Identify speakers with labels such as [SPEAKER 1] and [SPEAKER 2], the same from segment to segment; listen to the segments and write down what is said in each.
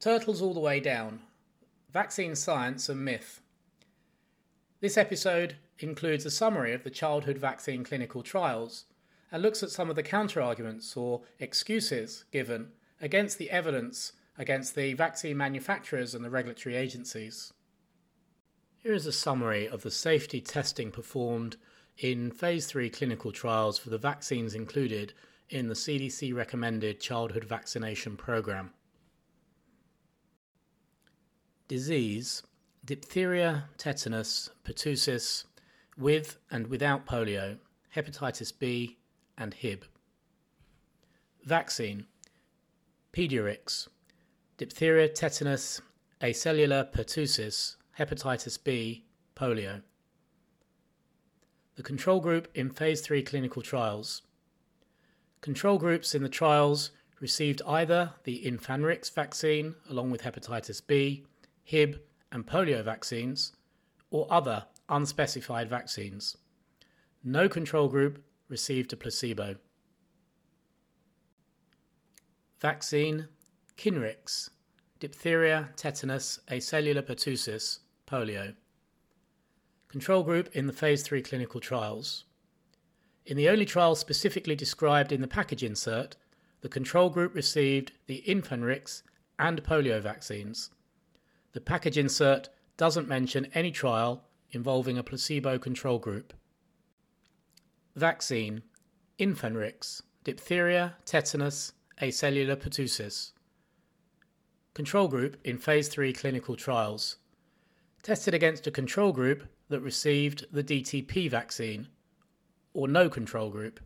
[SPEAKER 1] Turtles All the Way Down Vaccine Science and Myth. This episode includes a summary of the childhood vaccine clinical trials and looks at some of the counterarguments or excuses given against the evidence against the vaccine manufacturers and the regulatory agencies. Here is a summary of the safety testing performed in phase 3 clinical trials for the vaccines included in the CDC recommended childhood vaccination program. Disease diphtheria, tetanus, pertussis, with and without polio, hepatitis B, and Hib. Vaccine Pediarix, diphtheria, tetanus, acellular pertussis, hepatitis B, polio. The control group in phase 3 clinical trials. Control groups in the trials received either the Infanrix vaccine along with hepatitis B, Hib, and polio vaccines, or other unspecified vaccines. No control group received a placebo. Vaccine Kinrix, diphtheria, tetanus, acellular pertussis, polio. Control group in the phase 3 clinical trials. In the only trial specifically described in the package insert, the control group received the Infanrix and polio vaccines. The package insert doesn't mention any trial involving a placebo control group. Vaccine Infanrix, diphtheria, tetanus, acellular pertussis. Control group in phase 3 clinical trials. Tested against a control group that received the DTP vaccine, or no control group.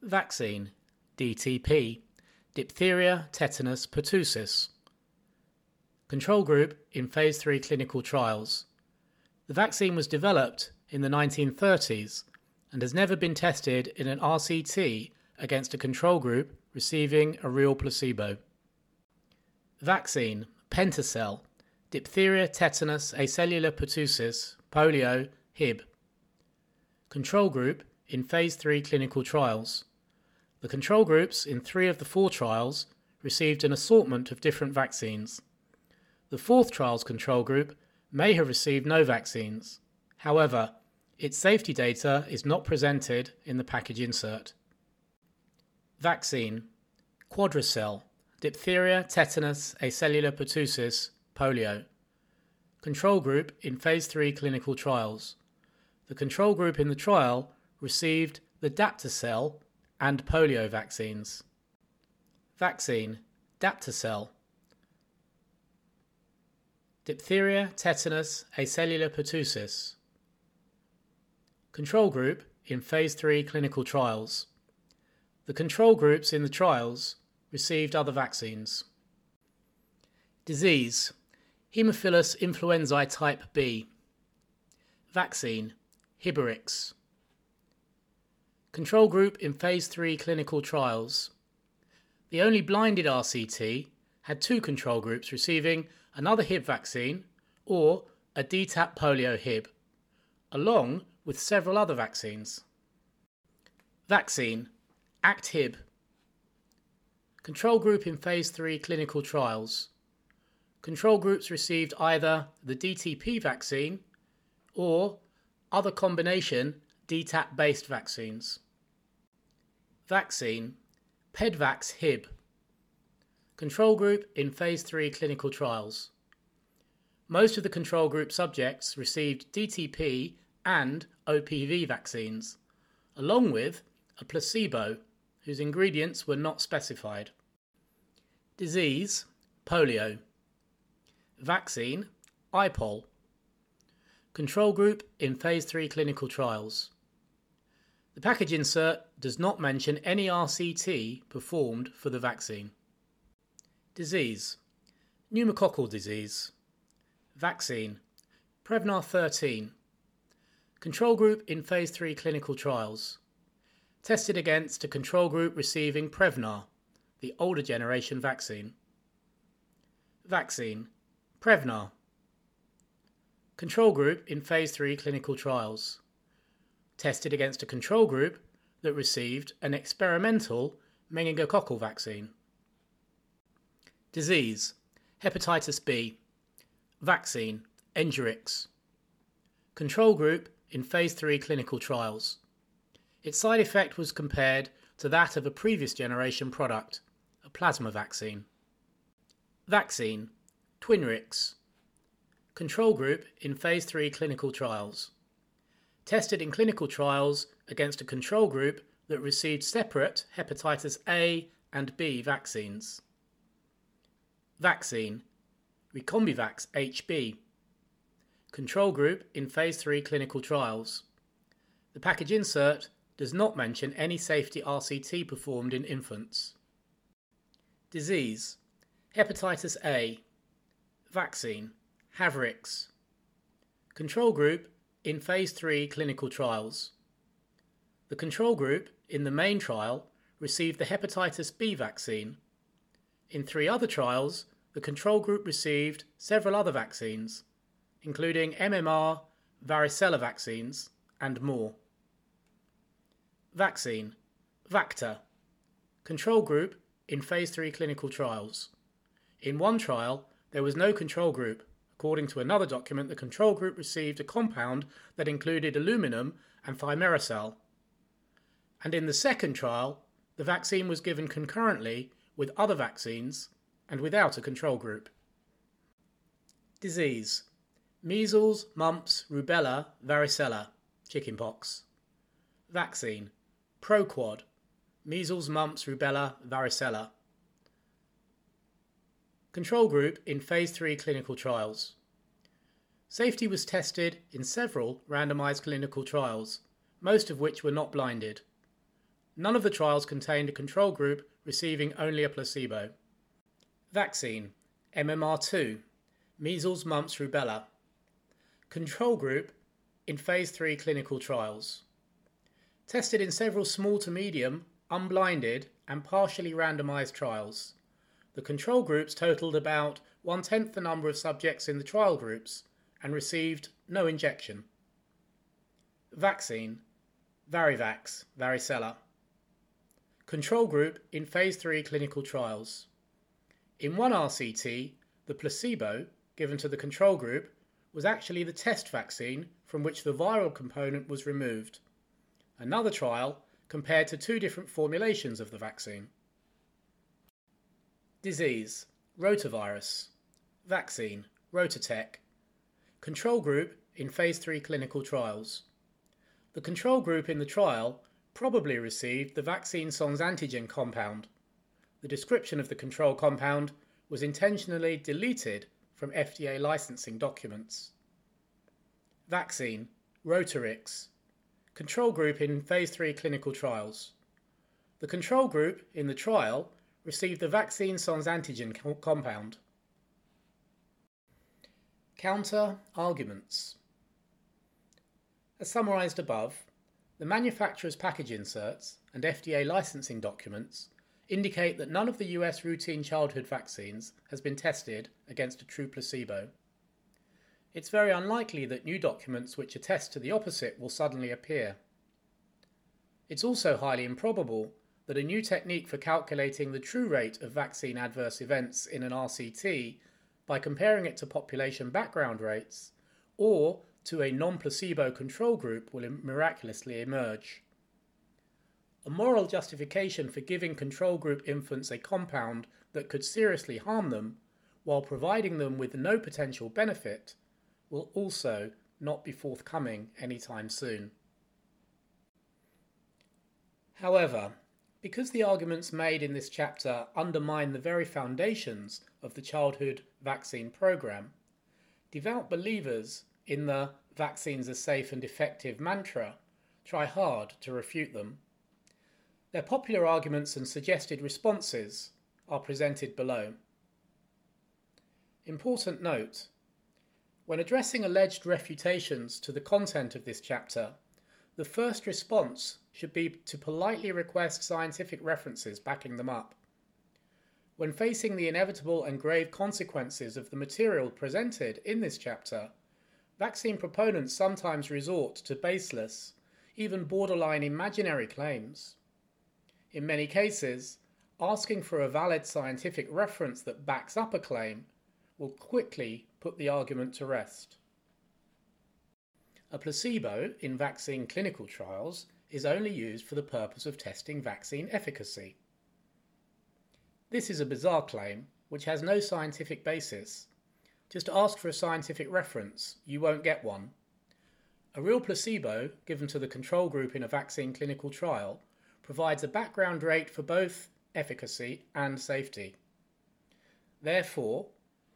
[SPEAKER 1] Vaccine DTP, diphtheria, tetanus, pertussis. Control group in phase 3 clinical trials. The vaccine was developed in the 1930s and has never been tested in an RCT against a control group receiving a real placebo. Vaccine Pentacel, diphtheria, tetanus, acellular pertussis, polio, Hib. Control group in phase 3 clinical trials. The control groups in three of the four trials received an assortment of different vaccines. The fourth trial's control group may have received no vaccines. However, its safety data is not presented in the package insert. Vaccine Quadracel, diphtheria, tetanus, acellular pertussis, polio. Control group in phase 3 clinical trials. The control group in the trial received the Daptacel and polio vaccines. Vaccine Daptacel diphtheria, tetanus, acellular pertussis. Control group in phase 3 clinical trials. The control groups in the trials received other vaccines. Disease Haemophilus influenzae type B. Vaccine Hiberix. Control group in phase 3 clinical trials. The only blinded RCT had two control groups receiving another Hib vaccine, or a DTaP polio Hib, along with several other vaccines. Vaccine ACT-HIB. Control group in phase 3 clinical trials. Control groups received either the DTP vaccine or other combination DTaP based vaccines. Vaccine PEDVAX HIB. Control group in phase 3 clinical trials. Most of the control group subjects received DTP and OPV vaccines, along with a placebo whose ingredients were not specified. Disease polio. Vaccine IPOL. Control group in phase 3 clinical trials. The package insert does not mention any RCT performed for the vaccine. Disease Pneumococcal disease. Vaccine Prevnar 13. Control group in phase 3 clinical trials. Tested against a control group receiving Prevnar, the older generation vaccine. Vaccine Prevnar. Control group in phase 3 clinical trials. Tested against a control group that received an experimental meningococcal vaccine. Disease Hepatitis B. Vaccine Engerix. Control group in Phase 3 clinical trials. Its side effect was compared to that of a previous generation product, a plasma vaccine. Vaccine Twinrix. Control group in Phase 3 clinical trials. Tested in clinical trials against a control group that received separate hepatitis A and B vaccines. Vaccine Recombivax HB. Control group in Phase 3 clinical trials. The package insert does not mention any safety RCT performed in infants. Disease Hepatitis A. Vaccine Havrix. Control group in Phase 3 clinical trials. The control group in the main trial received the hepatitis B vaccine. In three other trials, the control group received several other vaccines, including MMR, varicella vaccines, and more. Vaccine Vaqta. Control group in Phase 3 clinical trials. In one trial, there was no control group. According to another document, the control group received a compound that included aluminum and thimerosal. And in the second trial, the vaccine was given concurrently with other vaccines and without a control group. Disease Measles, mumps, rubella, varicella, chickenpox. Vaccine Proquad Measles, mumps, rubella, varicella. Control group in Phase 3 clinical trials. Safety was tested in several randomized clinical trials, most of which were not blinded. None of the trials contained a control group receiving only a placebo. Vaccine MMR2 Measles, mumps, rubella. Control group in Phase 3 clinical trials. Tested in several small to medium, unblinded, and partially randomized trials. The control groups totaled about one tenth the number of subjects in the trial groups and received no injection. Vaccine Varivax, varicella. Control group in Phase 3 clinical trials. In one RCT, the placebo given to the control group was actually the test vaccine from which the viral component was removed. Another trial compared to two different formulations of the vaccine. Disease Rotavirus. Vaccine RotaTeq. Control group in Phase 3 clinical trials. The control group in the trial probably received the vaccine sans antigen compound. The description of the control compound was intentionally deleted from FDA licensing documents. Vaccine Rotarix. Control group in Phase 3 clinical trials. The control group in the trial received the vaccine sans antigen compound. Counter arguments. As summarized above, the manufacturer's package inserts and FDA licensing documents indicate that none of the US routine childhood vaccines has been tested against a true placebo. It's very unlikely that new documents which attest to the opposite will suddenly appear. It's also highly improbable that a new technique for calculating the true rate of vaccine adverse events in an RCT by comparing it to population background rates or to a non placebo control group will miraculously emerge. A moral justification for giving control group infants a compound that could seriously harm them while providing them with no potential benefit will also not be forthcoming anytime soon. However, because the arguments made in this chapter undermine the very foundations of the childhood vaccine program, devout believers in the vaccines are safe and effective mantra try hard to refute them. Their popular arguments and suggested responses are presented below. Important note when addressing alleged refutations to the content of this chapter, the first response should be to politely request scientific references backing them up. When facing the inevitable and grave consequences of the material presented in this chapter, vaccine proponents sometimes resort to baseless, even borderline imaginary claims. In many cases, asking for a valid scientific reference that backs up a claim will quickly put the argument to rest. A placebo in vaccine clinical trials is only used for the purpose of testing vaccine efficacy. This is a bizarre claim which has no scientific basis. Just ask for a scientific reference, you won't get one. A real placebo given to the control group in a vaccine clinical trial provides a background rate for both efficacy and safety. Therefore,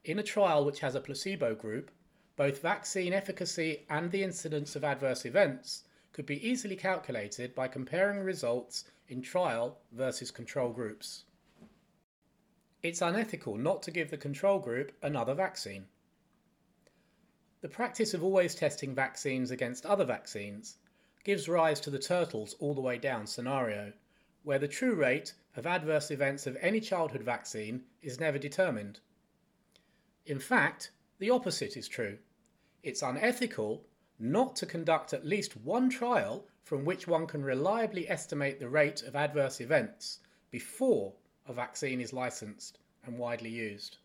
[SPEAKER 1] in a trial which has a placebo group, both vaccine efficacy and the incidence of adverse events could be easily calculated by comparing results in trial versus control groups. It's unethical not to give the control group another vaccine. The practice of always testing vaccines against other vaccines gives rise to the turtles all the way down scenario, where the true rate of adverse events of any childhood vaccine is never determined. In fact, the opposite is true. It's unethical not to conduct at least one trial from which one can reliably estimate the rate of adverse events before a vaccine is licensed and widely used.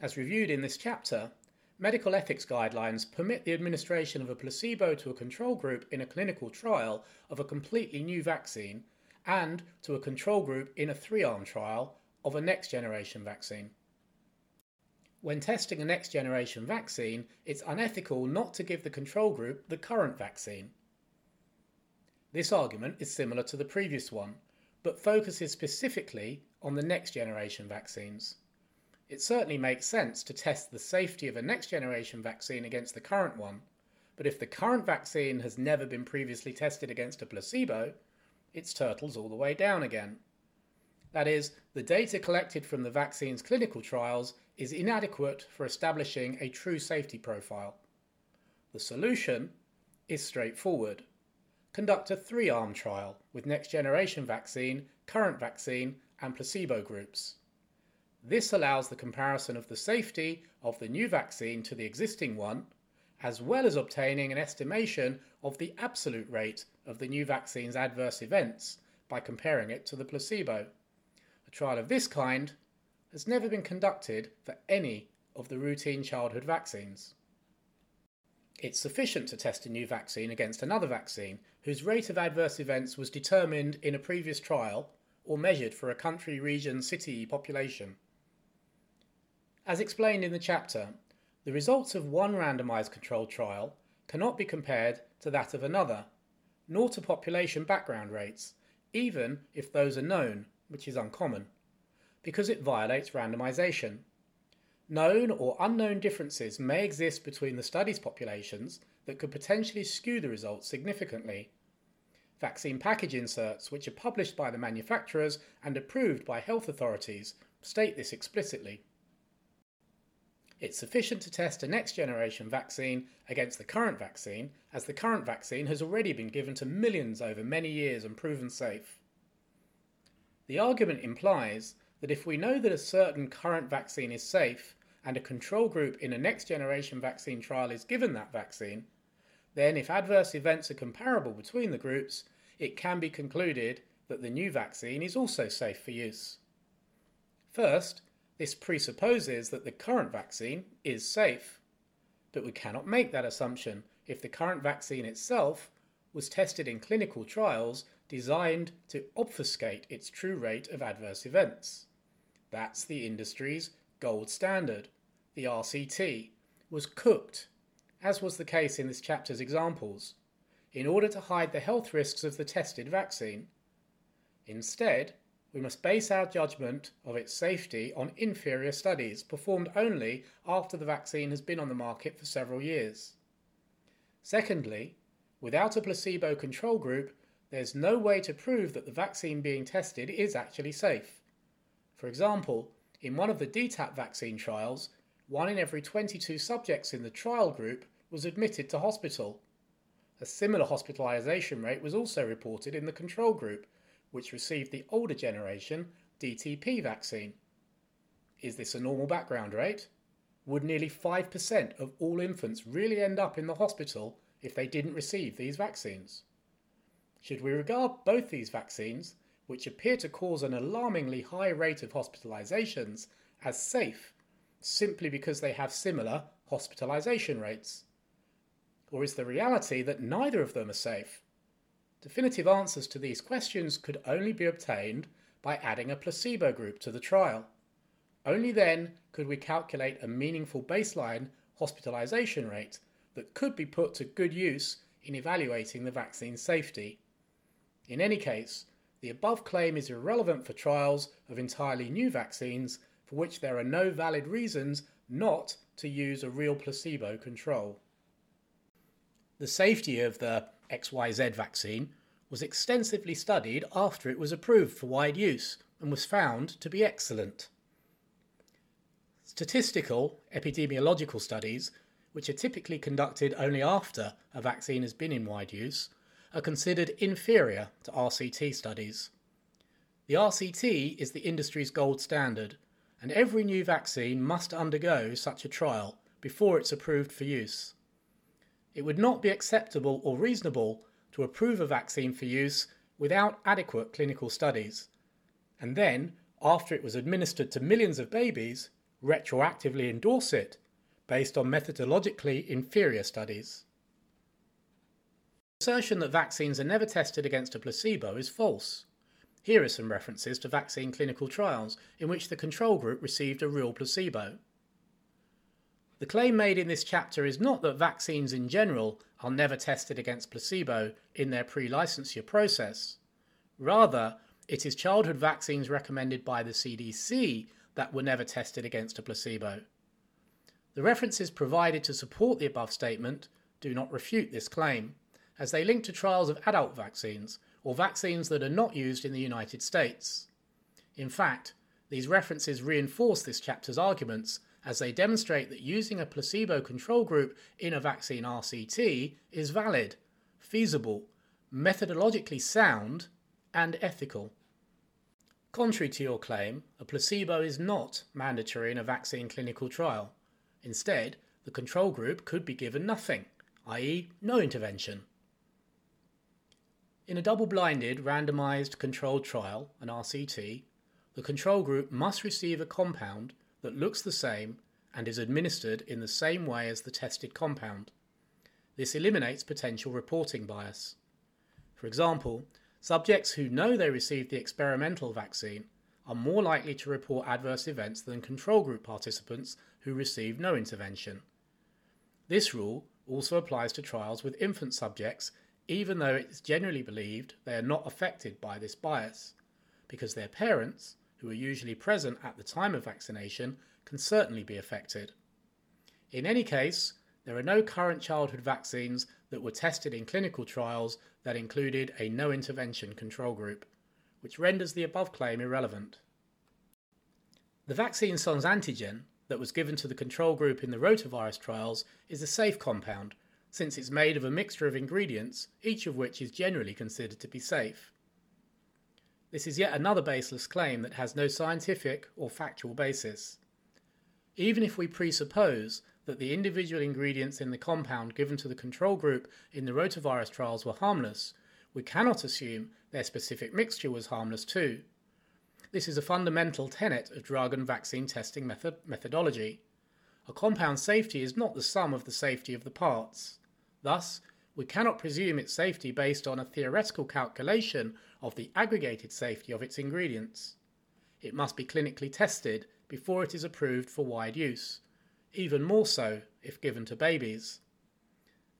[SPEAKER 1] As reviewed in this chapter, medical ethics guidelines permit the administration of a placebo to a control group in a clinical trial of a completely new vaccine and to a control group in a three arm trial of a next generation vaccine. When testing a next generation vaccine, it's unethical not to give the control group the current vaccine. This argument is similar to the previous one, but focuses specifically on the next generation vaccines. It certainly makes sense to test the safety of a next generation vaccine against the current one, but if the current vaccine has never been previously tested against a placebo, it's turtles all the way down again. That is, the data collected from the vaccine's clinical trials is inadequate for establishing a true safety profile. The solution is straightforward. Conduct a three arm trial with next generation vaccine, current vaccine, and placebo groups. This allows the comparison of the safety of the new vaccine to the existing one, as well as obtaining an estimation of the absolute rate of the new vaccine's adverse events by comparing it to the placebo. A trial of this kind has never been conducted for any of the routine childhood vaccines. It's sufficient to test a new vaccine against another vaccine whose rate of adverse events was determined in a previous trial or measured for a country, region, city population. As explained in the chapter, the results of one randomized controlled trial cannot be compared to that of another, nor to population background rates, even if those are known, which is uncommon, because it violates randomization. Known or unknown differences may exist between the study's populations that could potentially skew the results significantly. Vaccine package inserts, which are published by the manufacturers and approved by health authorities, state this explicitly. It's sufficient to test a next generation vaccine against the current vaccine, as the current vaccine has already been given to millions over many years and proven safe. The argument implies that if we know that a certain current vaccine is safe and a control group in a next generation vaccine trial is given that vaccine, then if adverse events are comparable between the groups, it can be concluded that the new vaccine is also safe for use. First, this presupposes that the current vaccine is safe, but we cannot make that assumption if the current vaccine itself was tested in clinical trials designed to obfuscate its true rate of adverse events. That's the industry's gold standard. The RCT was cooked as was the case in this chapter's examples, in order to hide the health risks of the tested vaccine. Instead, we must base our judgment of its safety on inferior studies performed only after the vaccine has been on the market for several years. Secondly, without a placebo control group, there's no way to prove that the vaccine being tested is actually safe. For example, in one of the DTaP vaccine trials, one in every 22 subjects in the trial group was admitted to hospital. A similar hospitalisation rate was also reported in the control group, which received the older generation DTP vaccine. Is this a normal background rate? Would nearly 5% of all infants really end up in the hospital if they didn't receive these vaccines? Should we regard both these vaccines, which appear to cause an alarmingly high rate of hospitalizations, as safe, simply because they have similar hospitalization rates? Or is the reality that neither of them are safe? Definitive answers to these questions could only be obtained by adding a placebo group to the trial. Only then could we calculate a meaningful baseline hospitalization rate that could be put to good use in evaluating the vaccine's safety. In any case, the above claim is irrelevant for trials of entirely new vaccines for which there are no valid reasons not to use a real placebo control. The safety of the XYZ vaccine was extensively studied after it was approved for wide use and was found to be excellent. Statistical epidemiological studies, which are typically conducted only after a vaccine has been in wide use, are considered inferior to RCT studies. The RCT is the industry's gold standard, and every new vaccine must undergo such a trial before it's approved for use. It would not be acceptable or reasonable to approve a vaccine for use without adequate clinical studies, and then, after it was administered to millions of babies, retroactively endorse it based on methodologically inferior studies. The assertion that vaccines are never tested against a placebo is false. Here are some references to vaccine clinical trials in which the control group received a real placebo. The claim made in this chapter is not that vaccines in general are never tested against placebo in their pre licensure process. Rather, it is childhood vaccines recommended by the CDC that were never tested against a placebo. The references provided to support the above statement do not refute this claim as they link to trials of adult vaccines or vaccines that are not used in the United States. In fact, these references reinforce this chapter's arguments as they demonstrate that using a placebo control group in a vaccine RCT is valid, feasible, methodologically sound, and ethical. Contrary to your claim, a placebo is not mandatory in a vaccine clinical trial. Instead, the control group could be given nothing, i.e., no intervention. In a double blinded, randomized controlled trial, an RCT, the control group must receive a compound that looks the same and is administered in the same way as the tested compound. This eliminates potential reporting bias. For example, subjects who know they received the experimental vaccine are more likely to report adverse events than control group participants who received no intervention. This rule also applies to trials with infant subjects even though it is generally believed they are not affected by this bias, because their parents, who are usually present at the time of vaccination, can certainly be affected. In any case, there are no current childhood vaccines that were tested in clinical trials that included a no intervention control group, which renders the above claim irrelevant. The vaccine sans antigen that was given to the control group in the rotavirus trials is a safe compound since it's made of a mixture of ingredients, each of which is generally considered to be safe. This is yet another baseless claim that has no scientific or factual basis. Even if we presuppose that the individual ingredients in the compound given to the control group in the rotavirus trials were harmless, we cannot assume their specific mixture was harmless too. This is a fundamental tenet of drug and vaccine testing method- methodology. A compound's safety is not the sum of the safety of the parts. Thus, we cannot presume its safety based on a theoretical calculation of the aggregated safety of its ingredients. It must be clinically tested before it is approved for wide use, even more so if given to babies.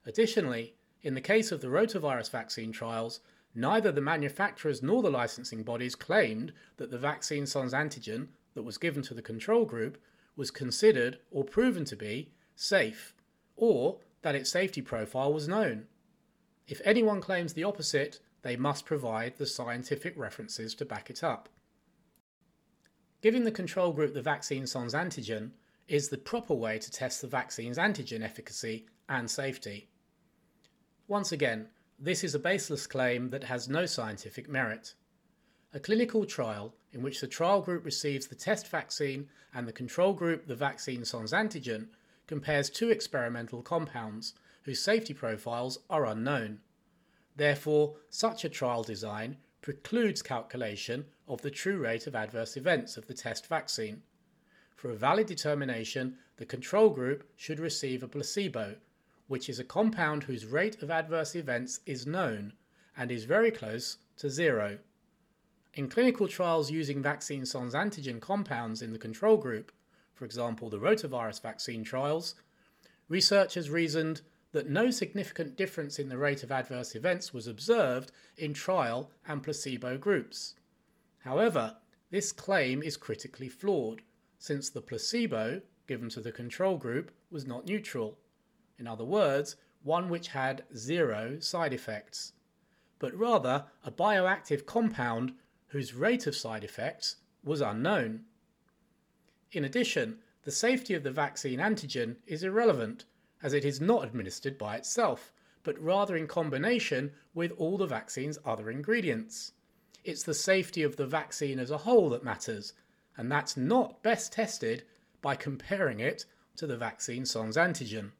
[SPEAKER 1] Additionally, in the case of the rotavirus vaccine trials, neither the manufacturers nor the licensing bodies claimed that the vaccine sans antigen that was given to the control group was considered or proven to be safe, or that its safety profile was known. If anyone claims the opposite, they must provide the scientific references to back it up. Giving the control group the vaccine sans antigen is the proper way to test the vaccine's antigen efficacy and safety. Once again, this is a baseless claim that has no scientific merit. A clinical trial in which the trial group receives the test vaccine and the control group the vaccine sans antigen compares two experimental compounds whose safety profiles are unknown. Therefore, such a trial design precludes calculation of the true rate of adverse events of the test vaccine. For a valid determination, the control group should receive a placebo, which is a compound whose rate of adverse events is known and is very close to zero. In clinical trials using vaccine sans antigen compounds in the control group, for example the rotavirus vaccine trials, researchers reasoned that no significant difference in the rate of adverse events was observed in trial and placebo groups. However, this claim is critically flawed since the placebo given to the control group was not neutral. In other words, one which had zero side effects, but rather a bioactive compound whose rate of side effects was unknown. In addition, the safety of the vaccine antigen is irrelevant as it is not administered by itself, but rather in combination with all the vaccine's other ingredients. It's the safety of the vaccine as a whole that matters, and that's not best tested by comparing it to the vaccine sans antigen.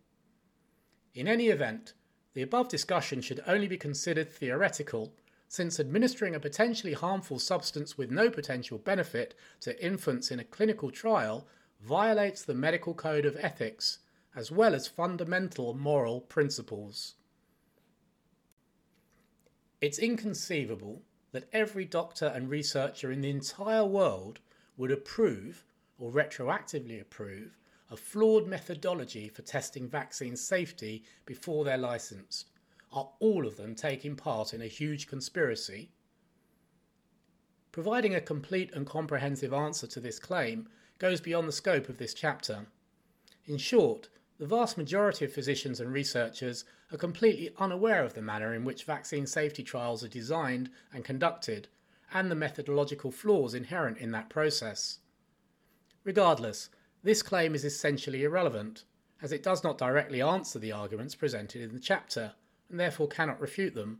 [SPEAKER 1] In any event, the above discussion should only be considered theoretical, since administering a potentially harmful substance with no potential benefit to infants in a clinical trial violates the medical code of ethics as well as fundamental moral principles. It's inconceivable that every doctor and researcher in the entire world would approve or retroactively approve a flawed methodology for testing vaccine safety before they're licensed? Are all of them taking part in a huge conspiracy? Providing a complete and comprehensive answer to this claim goes beyond the scope of this chapter. In short, the vast majority of physicians and researchers are completely unaware of the manner in which vaccine safety trials are designed and conducted and the methodological flaws inherent in that process. Regardless, this claim is essentially irrelevant, as it does not directly answer the arguments presented in the chapter, and therefore cannot refute them.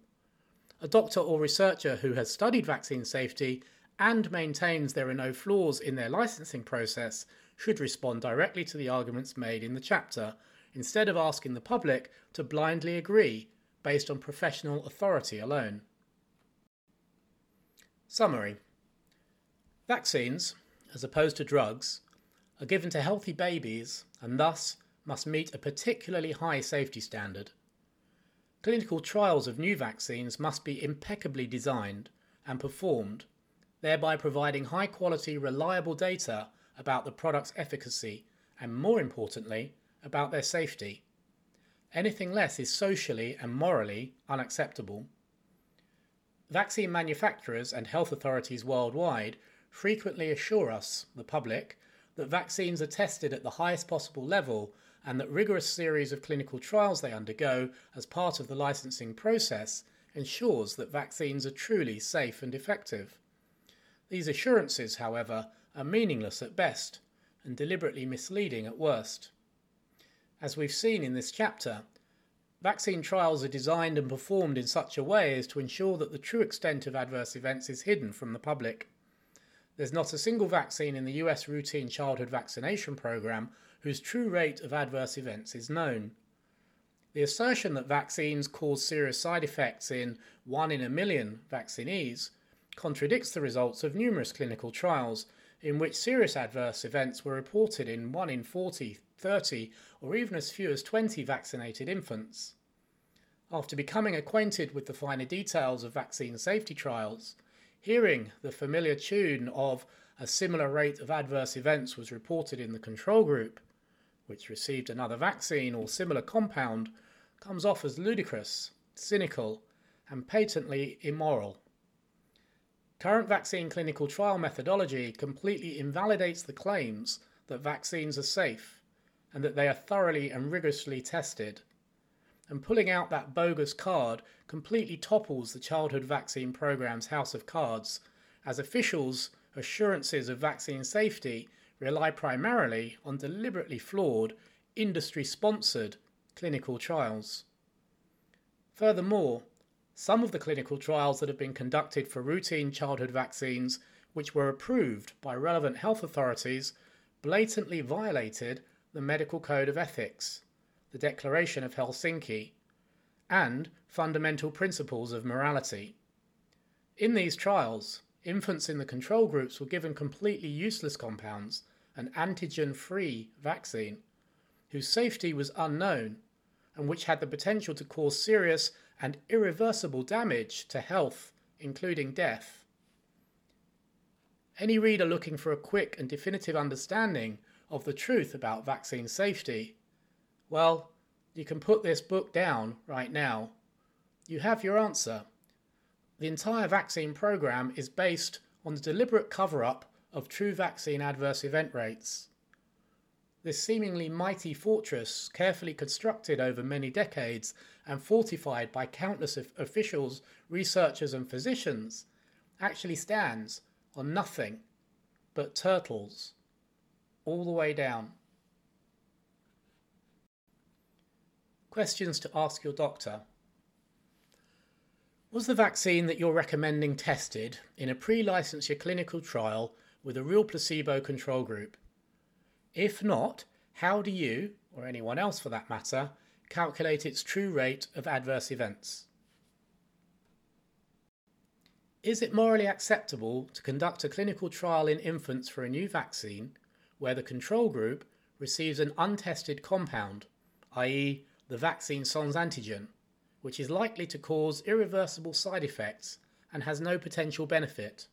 [SPEAKER 1] A doctor or researcher who has studied vaccine safety and maintains there are no flaws in their licensing process should respond directly to the arguments made in the chapter, instead of asking the public to blindly agree based on professional authority alone. Summary Vaccines, as opposed to drugs, are given to healthy babies and thus must meet a particularly high safety standard. Clinical trials of new vaccines must be impeccably designed and performed, thereby providing high quality, reliable data about the product's efficacy and, more importantly, about their safety. Anything less is socially and morally unacceptable. Vaccine manufacturers and health authorities worldwide frequently assure us, the public, that vaccines are tested at the highest possible level and that rigorous series of clinical trials they undergo as part of the licensing process ensures that vaccines are truly safe and effective. These assurances, however, are meaningless at best and deliberately misleading at worst. As we've seen in this chapter, Vaccine trials are designed and performed in such a way as to ensure that the true extent of adverse events is hidden from the public. There's not a single vaccine in the US routine childhood vaccination program whose true rate of adverse events is known. The assertion that vaccines cause serious side effects in 1 in a million vaccinees contradicts the results of numerous clinical trials in which serious adverse events were reported in 1 in 40, 30, or even as few as 20 vaccinated infants. After becoming acquainted with the finer details of vaccine safety trials, hearing the familiar tune of a similar rate of adverse events was reported in the control group, which received another vaccine or similar compound, comes off as ludicrous, cynical, and patently immoral. Current vaccine clinical trial methodology completely invalidates the claims that vaccines are safe and that they are thoroughly and rigorously tested. And pulling out that bogus card completely topples the childhood vaccine program's house of cards, as officials' assurances of vaccine safety rely primarily on deliberately flawed, industry sponsored clinical trials. Furthermore, some of the clinical trials that have been conducted for routine childhood vaccines, which were approved by relevant health authorities, blatantly violated the Medical Code of Ethics, the Declaration of Helsinki, and fundamental principles of morality. In these trials, infants in the control groups were given completely useless compounds, an antigen free vaccine, whose safety was unknown and which had the potential to cause serious and irreversible damage to health, including death. Any reader looking for a quick and definitive understanding of the truth about vaccine safety, well, you can put this book down right now. You have your answer. The entire vaccine program is based on the deliberate cover up of true vaccine adverse event rates. This seemingly mighty fortress, carefully constructed over many decades and fortified by countless officials, researchers, and physicians, actually stands on nothing but turtles all the way down. Questions to ask your doctor. Was the vaccine that you're recommending tested in a pre licensure clinical trial with a real placebo control group? If not, how do you, or anyone else for that matter, calculate its true rate of adverse events? Is it morally acceptable to conduct a clinical trial in infants for a new vaccine where the control group receives an untested compound, i.e., the vaccine sans antigen? which is likely to cause irreversible side effects and has no potential benefit.